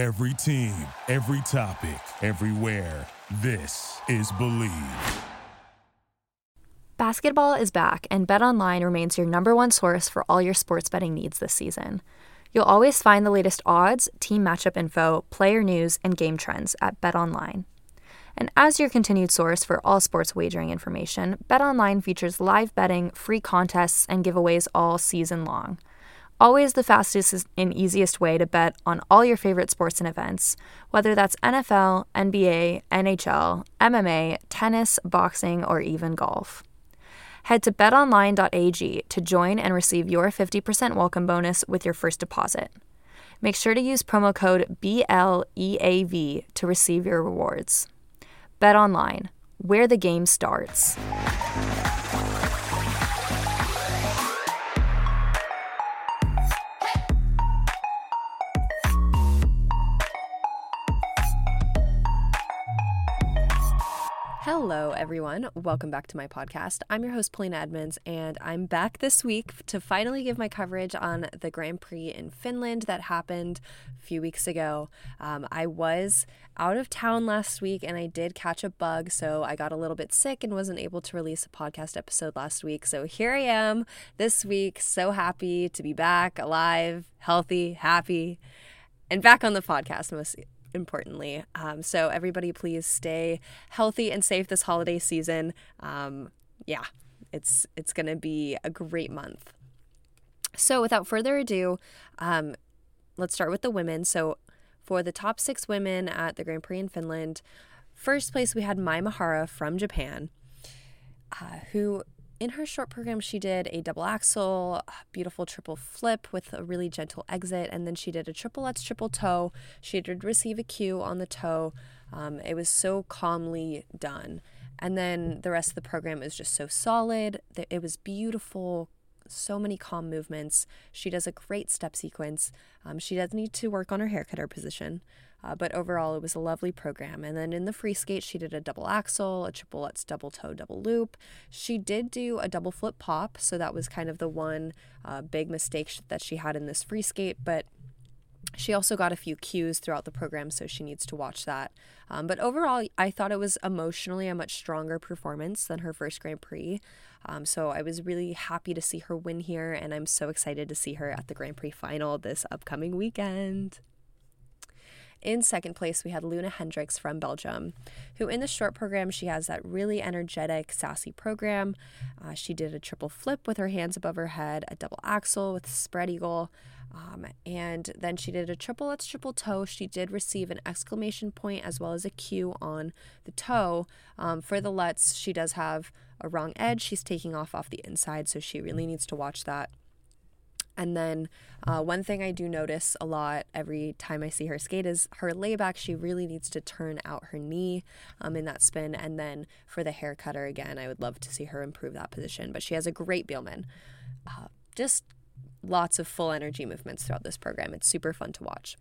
Every team, every topic, everywhere. This is Bleav. Basketball is back, and BetOnline remains your number one source for all your sports betting needs this season. You'll always find the latest odds, team matchup info, player news, and game trends at BetOnline. And as your continued source for all sports wagering information, BetOnline features live betting, free contests, and giveaways all season long. Always the fastest and easiest way to bet on all your favorite sports and events, whether that's NFL, NBA, NHL, MMA, tennis, boxing, or even golf. Head to betonline.ag to join and receive your 50% welcome bonus with your first deposit. Make sure to use promo code BLEAV to receive your rewards. BetOnline, where the game starts. Hello, everyone. Welcome back to my podcast. I'm your host, Polina Edmonds, and I'm back this week to finally give my coverage on the Grand Prix in Finland that happened a few weeks ago. Um, I was out of town last week and I did catch a bug, so I got a little bit sick and wasn't able to release a podcast episode last week. So here I am this week, so happy to be back, alive, healthy, happy, and back on the podcast, importantly. Um, so everybody, please stay healthy and safe this holiday season. Um, yeah, it's it's gonna be a great month. So without further ado, um, let's start with the women. So for the top six women at the Grand Prix in Finland, first place we had Mai Mihara from Japan, uh, who in her short program, she did a double axel, beautiful triple flip with a really gentle exit, and then she did a triple Lutz triple toe. She did receive a cue on the toe. Um, it was so calmly done. And then the rest of the program is just so solid. It was beautiful, so many calm movements. She does a great step sequence. Um, she does need to work on her hair cutter position. Uh, but overall, it was a lovely program. And then in the free skate, she did a double axel, a triple Lutz double toe, double loop. She did do a double flip pop. So that was kind of the one uh, big mistake that she had in this free skate. But she also got a few cues throughout the program, so she needs to watch that. Um, but overall, I thought it was emotionally a much stronger performance than her first Grand Prix. Um, so I was really happy to see her win here, and I'm so excited to see her at the Grand Prix final this upcoming weekend. In second place, we had Loena Hendrickx from Belgium, who in the short program, she has that really energetic, sassy program. Uh, she did a triple flip with her hands above her head, a double axel with spread eagle, um, and then she did a triple Lutz triple toe. She did receive an exclamation point as well as a cue on the toe. Um, for the Lutz, she does have a wrong edge. She's taking off off the inside, so she really needs to watch that. And then uh, one thing I do notice a lot every time I see her skate is her layback. She really needs to turn out her knee um, in that spin. And then for the hair cutter, again, I would love to see her improve that position. But she has a great Biellmann. Uh, just lots of full energy movements throughout this program. It's super fun to watch.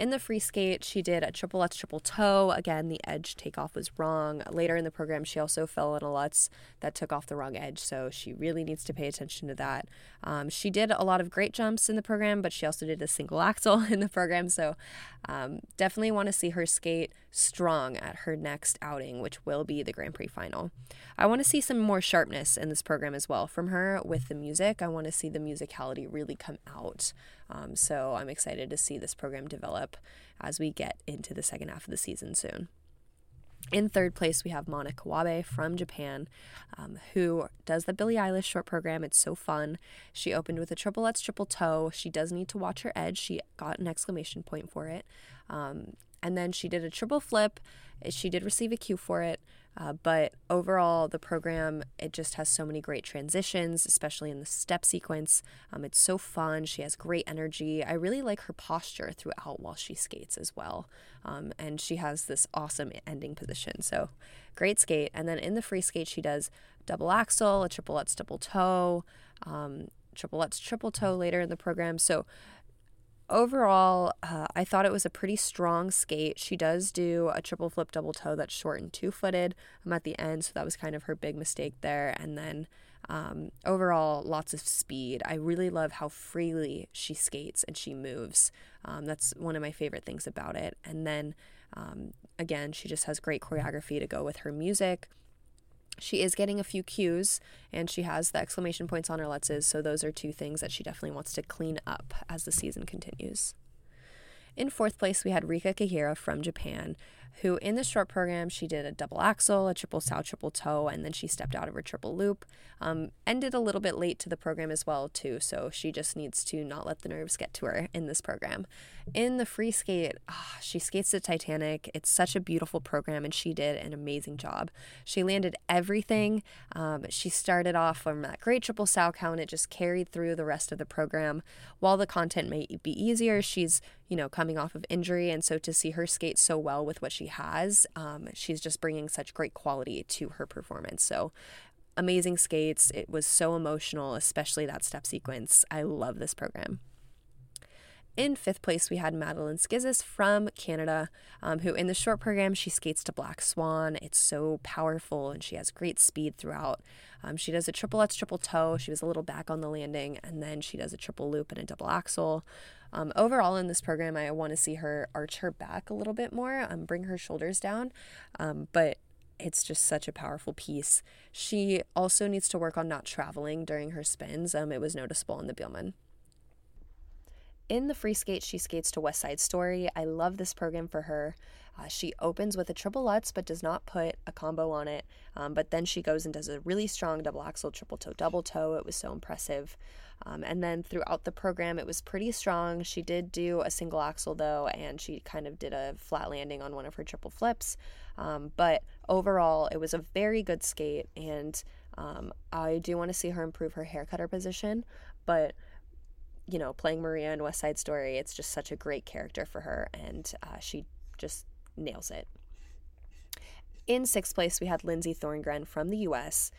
In the free skate, she did a triple Lutz triple toe. Again, the edge takeoff was wrong. Later in the program, she also fell in a Lutz that took off the wrong edge, so she really needs to pay attention to that. Um, she did a lot of great jumps in the program, but she also did a single axel in the program, so um, definitely want to see her skate strong at her next outing, which will be the Grand Prix final. I want to see some more sharpness in this program as well from her with the music. I want to see the musicality really come out. Um, so I'm excited to see this program develop as we get into the second half of the season soon. In third place, we have Mana Kawabe from Japan, um, who does the Billie Eilish short program. It's so fun. She opened with a triple Lutz triple toe. She does need to watch her edge. She got an exclamation point for it. Um, and then she did a triple flip. She did receive a cue for it. Uh, but overall, the program, it just has so many great transitions, especially in the step sequence. Um, it's so fun. She has great energy. I really like her posture throughout while she skates as well. Um, and she has this awesome ending position. So great skate. And then in the free skate, she does double axel, a triple Lutz double toe, um, triple Lutz triple toe later in the program. So overall, uh, I thought it was a pretty strong skate. She does do a triple flip double toe that's short and two footed I'm at the end, so that was kind of her big mistake there. And then um, overall, lots of speed. I really love how freely she skates and she moves. Um, that's one of my favorite things about it. And then um, again, she just has great choreography to go with her music. She is getting a few cues and she has the exclamation points on her lutzes, so those are two things that she definitely wants to clean up as the season continues. In fourth place, we had Rika Kihira from Japan, who in the short program, she did a double axel, a triple sow, triple toe, and then she stepped out of her triple loop. Um, ended a little bit late to the program as well, too, so she just needs to not let the nerves get to her in this program. In the free skate, oh, she skates the Titanic. It's such a beautiful program, and she did an amazing job. She landed everything. Um, she started off from that great triple Salchow. It just carried through the rest of the program. While the content may be easier, she's you know coming off of injury, and so to see her skate so well with what she has, um, she's just bringing such great quality to her performance. So amazing skates. It was so emotional, especially that step sequence. I love this program. In fifth place, we had Madeline Schizas from Canada, um, who in the short program, she skates to Black Swan. It's so powerful and she has great speed throughout. Um, she does a triple Lutz, triple toe. She was a little back on the landing, and then she does a triple loop and a double axel. Um, overall, in this program, I want to see her arch her back a little bit more, um, bring her shoulders down. Um, but it's just such a powerful piece. She also needs to work on not traveling during her spins. Um, it was noticeable in the Biellmann. In the free skate, she skates to West Side Story. I love this program for her. Uh, she opens with a triple Lutz but does not put a combo on it. Um, but then she goes and does a really strong double axel, triple toe, double toe. It was so impressive. Um, and then throughout the program, it was pretty strong. She did do a single axel though, and she kind of did a flat landing on one of her triple flips. Um, but overall, it was a very good skate, and um, I do want to see her improve her hair cutter position. But you know, playing Maria in West Side Story, it's just such a great character for her, and uh, she just nails it. In sixth place, we had Lindsay Thorngren from the US,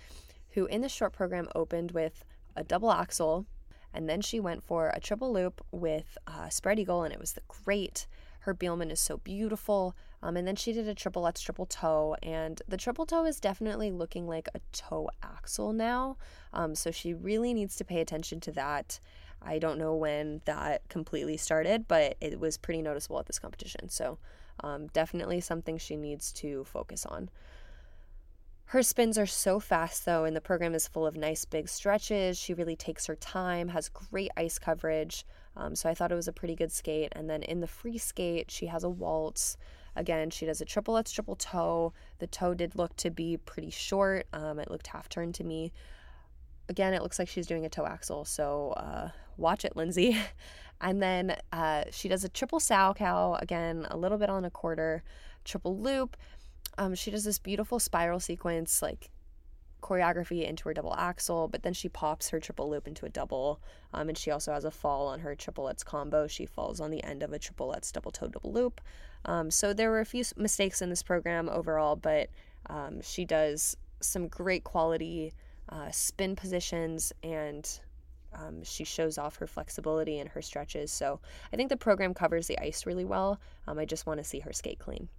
who in the short program opened with a double axel, and then she went for a triple loop with a spread eagle, and it was the great. Her Biellmann is so beautiful. Um, and then she did a triple Lutz triple toe, and the triple toe is definitely looking like a toe axel now. Um, so she really needs to pay attention to that. I don't know when that completely started, but it was pretty noticeable at this competition. So um, definitely something she needs to focus on. Her spins are so fast, though, and the program is full of nice big stretches. She really takes her time, has great ice coverage. Um, so I thought it was a pretty good skate. And then in the free skate, she has a waltz. Again, she does a triple Lutz triple toe. The toe did look to be pretty short. Um, it looked half turned to me. Again, it looks like she's doing a toe axel, So uh, watch it, Lindsay. and then uh, she does a triple Salchow Again, a little bit on a quarter, triple loop um, she does this beautiful spiral sequence, like choreography into her double axel, but then she pops her triple loop into a double. Um, and she also has a fall on her triple Lutz combo. She falls on the end of a triple Lutz double toe double loop. Um, so there were a few mistakes in this program overall, but um, she does some great quality uh, spin positions and um, she shows off her flexibility and her stretches. So I think the program covers the ice really well. Um, I just want to see her skate clean.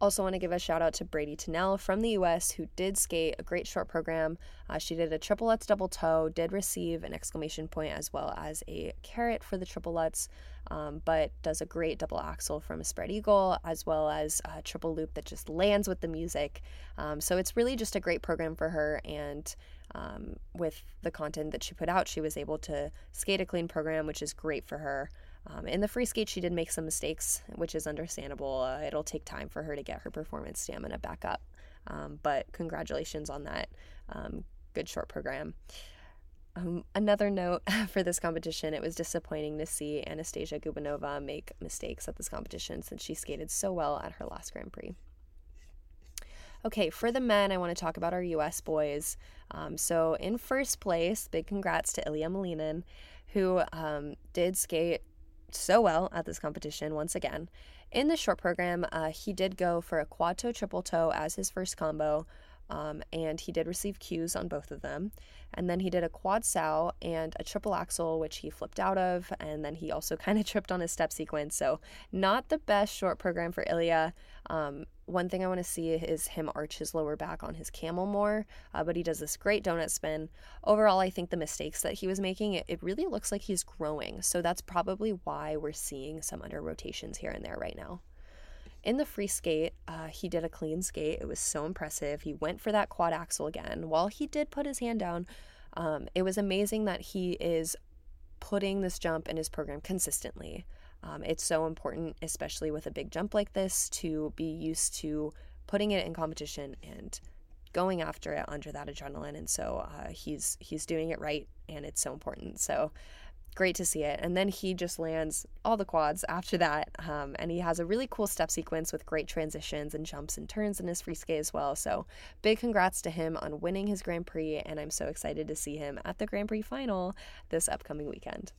Also, want to give a shout out to Bradie Tennell from the US who did skate a great short program. Uh, she did a triple Lutz double toe, did receive an exclamation point as well as a caret for the triple Lutz, um, but does a great double axel from a spread eagle as well as a triple loop that just lands with the music. Um, so it's really just a great program for her. And um, with the content that she put out, she was able to skate a clean program, which is great for her. Um, in the free skate, she did make some mistakes, which is understandable. Uh, it'll take time for her to get her performance stamina back up. Um, but congratulations on that um, good short program. Um, another note for this competition, it was disappointing to see Anastasia Gubanova make mistakes at this competition since she skated so well at her last Grand Prix. Okay, for the men, I want to talk about our US boys. Um, so, in first place, big congrats to Ilya Malinin, who um, did skate so well at this competition once again. In the short program, uh, he did go for a quad toe triple toe as his first combo. Um, and he did receive cues on both of them. And then he did a quad sow and a triple axel, which he flipped out of. And then he also kind of tripped on his step sequence. So, not the best short program for Ilya. Um, one thing I want to see is him arch his lower back on his camel more, uh, but he does this great donut spin. Overall, I think the mistakes that he was making, it, it really looks like he's growing. So that's probably why we're seeing some under rotations here and there right now. In the free skate, uh, he did a clean skate. It was so impressive. He went for that quad axel again. While he did put his hand down, um, it was amazing that he is putting this jump in his program consistently. Um, it's so important, especially with a big jump like this, to be used to putting it in competition and going after it under that adrenaline. And so uh, he's he's doing it right, and it's so important. So great to see it. And then he just lands all the quads after that, um, and he has a really cool step sequence with great transitions and jumps and turns in his free skate as well. So big congrats to him on winning his Grand Prix, and I'm so excited to see him at the Grand Prix final this upcoming weekend.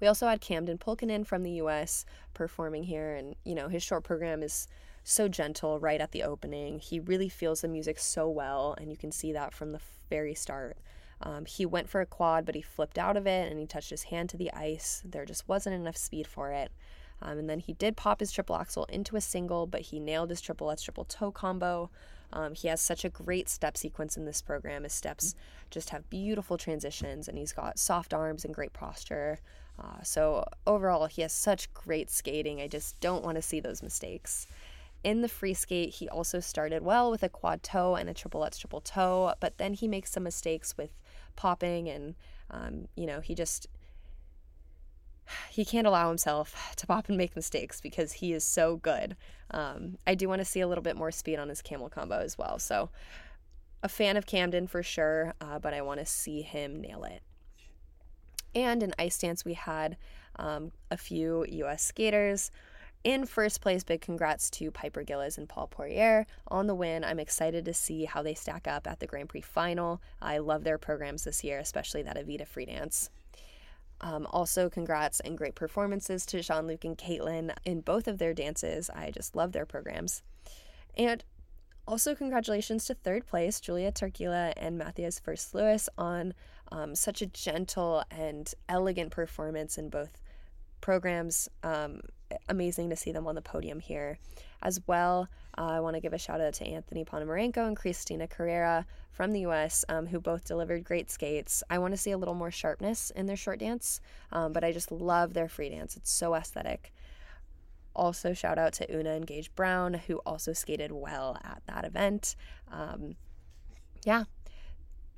We also had Camden Pulkinen from the US performing here, and you know, his short program is so gentle right at the opening. He really feels the music so well, and you can see that from the very start. Um, he went for a quad, but he flipped out of it and he touched his hand to the ice. There just wasn't enough speed for it. Um, and then he did pop his triple axel into a single, but he nailed his triple Lutz triple toe combo. Um, he has such a great step sequence in this program. His steps just have beautiful transitions, and he's got soft arms and great posture. Uh, so overall, he has such great skating. I just don't want to see those mistakes. In the free skate, he also started well with a quad toe and a triple Lutz triple toe, but then he makes some mistakes with popping, and um, you know he just he can't allow himself to pop and make mistakes because he is so good. Um, I do want to see a little bit more speed on his camel combo as well. So, a fan of Camden for sure, uh, but I want to see him nail it. And in ice dance, we had um, a few US skaters. In first place, big congrats to Piper Gilles and Paul Poirier on the win. I'm excited to see how they stack up at the Grand Prix final. I love their programs this year, especially that Evita free dance. Um, also, congrats and great performances to Jean-Luc and Kaitlin in both of their dances. I just love their programs. And also, congratulations to third place, Juulia Turkkila and Matthias Versluis, on um, such a gentle and elegant performance in both programs. Um, amazing to see them on the podium here. As well, uh, I want to give a shout out to Anthony Ponomarenko and Kristina Carreira from the US, um, who both delivered great skates. I want to see a little more sharpness in their short dance, um, but I just love their free dance. It's so aesthetic. Also, shout out to Oona and Gage Brown, who also skated well at that event. Um, yeah,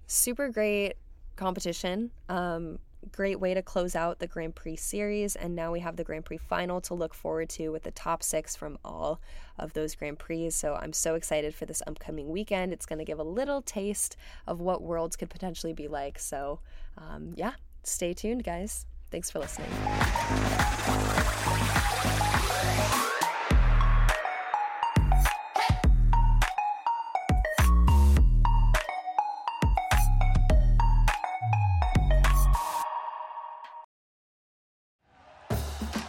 super great competition. Um, great way to close out the Grand Prix series. And now we have the Grand Prix final to look forward to with the top six from all of those Grand Prix. So I'm so excited for this upcoming weekend. It's going to give a little taste of what Worlds could potentially be like. So, um, yeah, stay tuned, guys. Thanks for listening.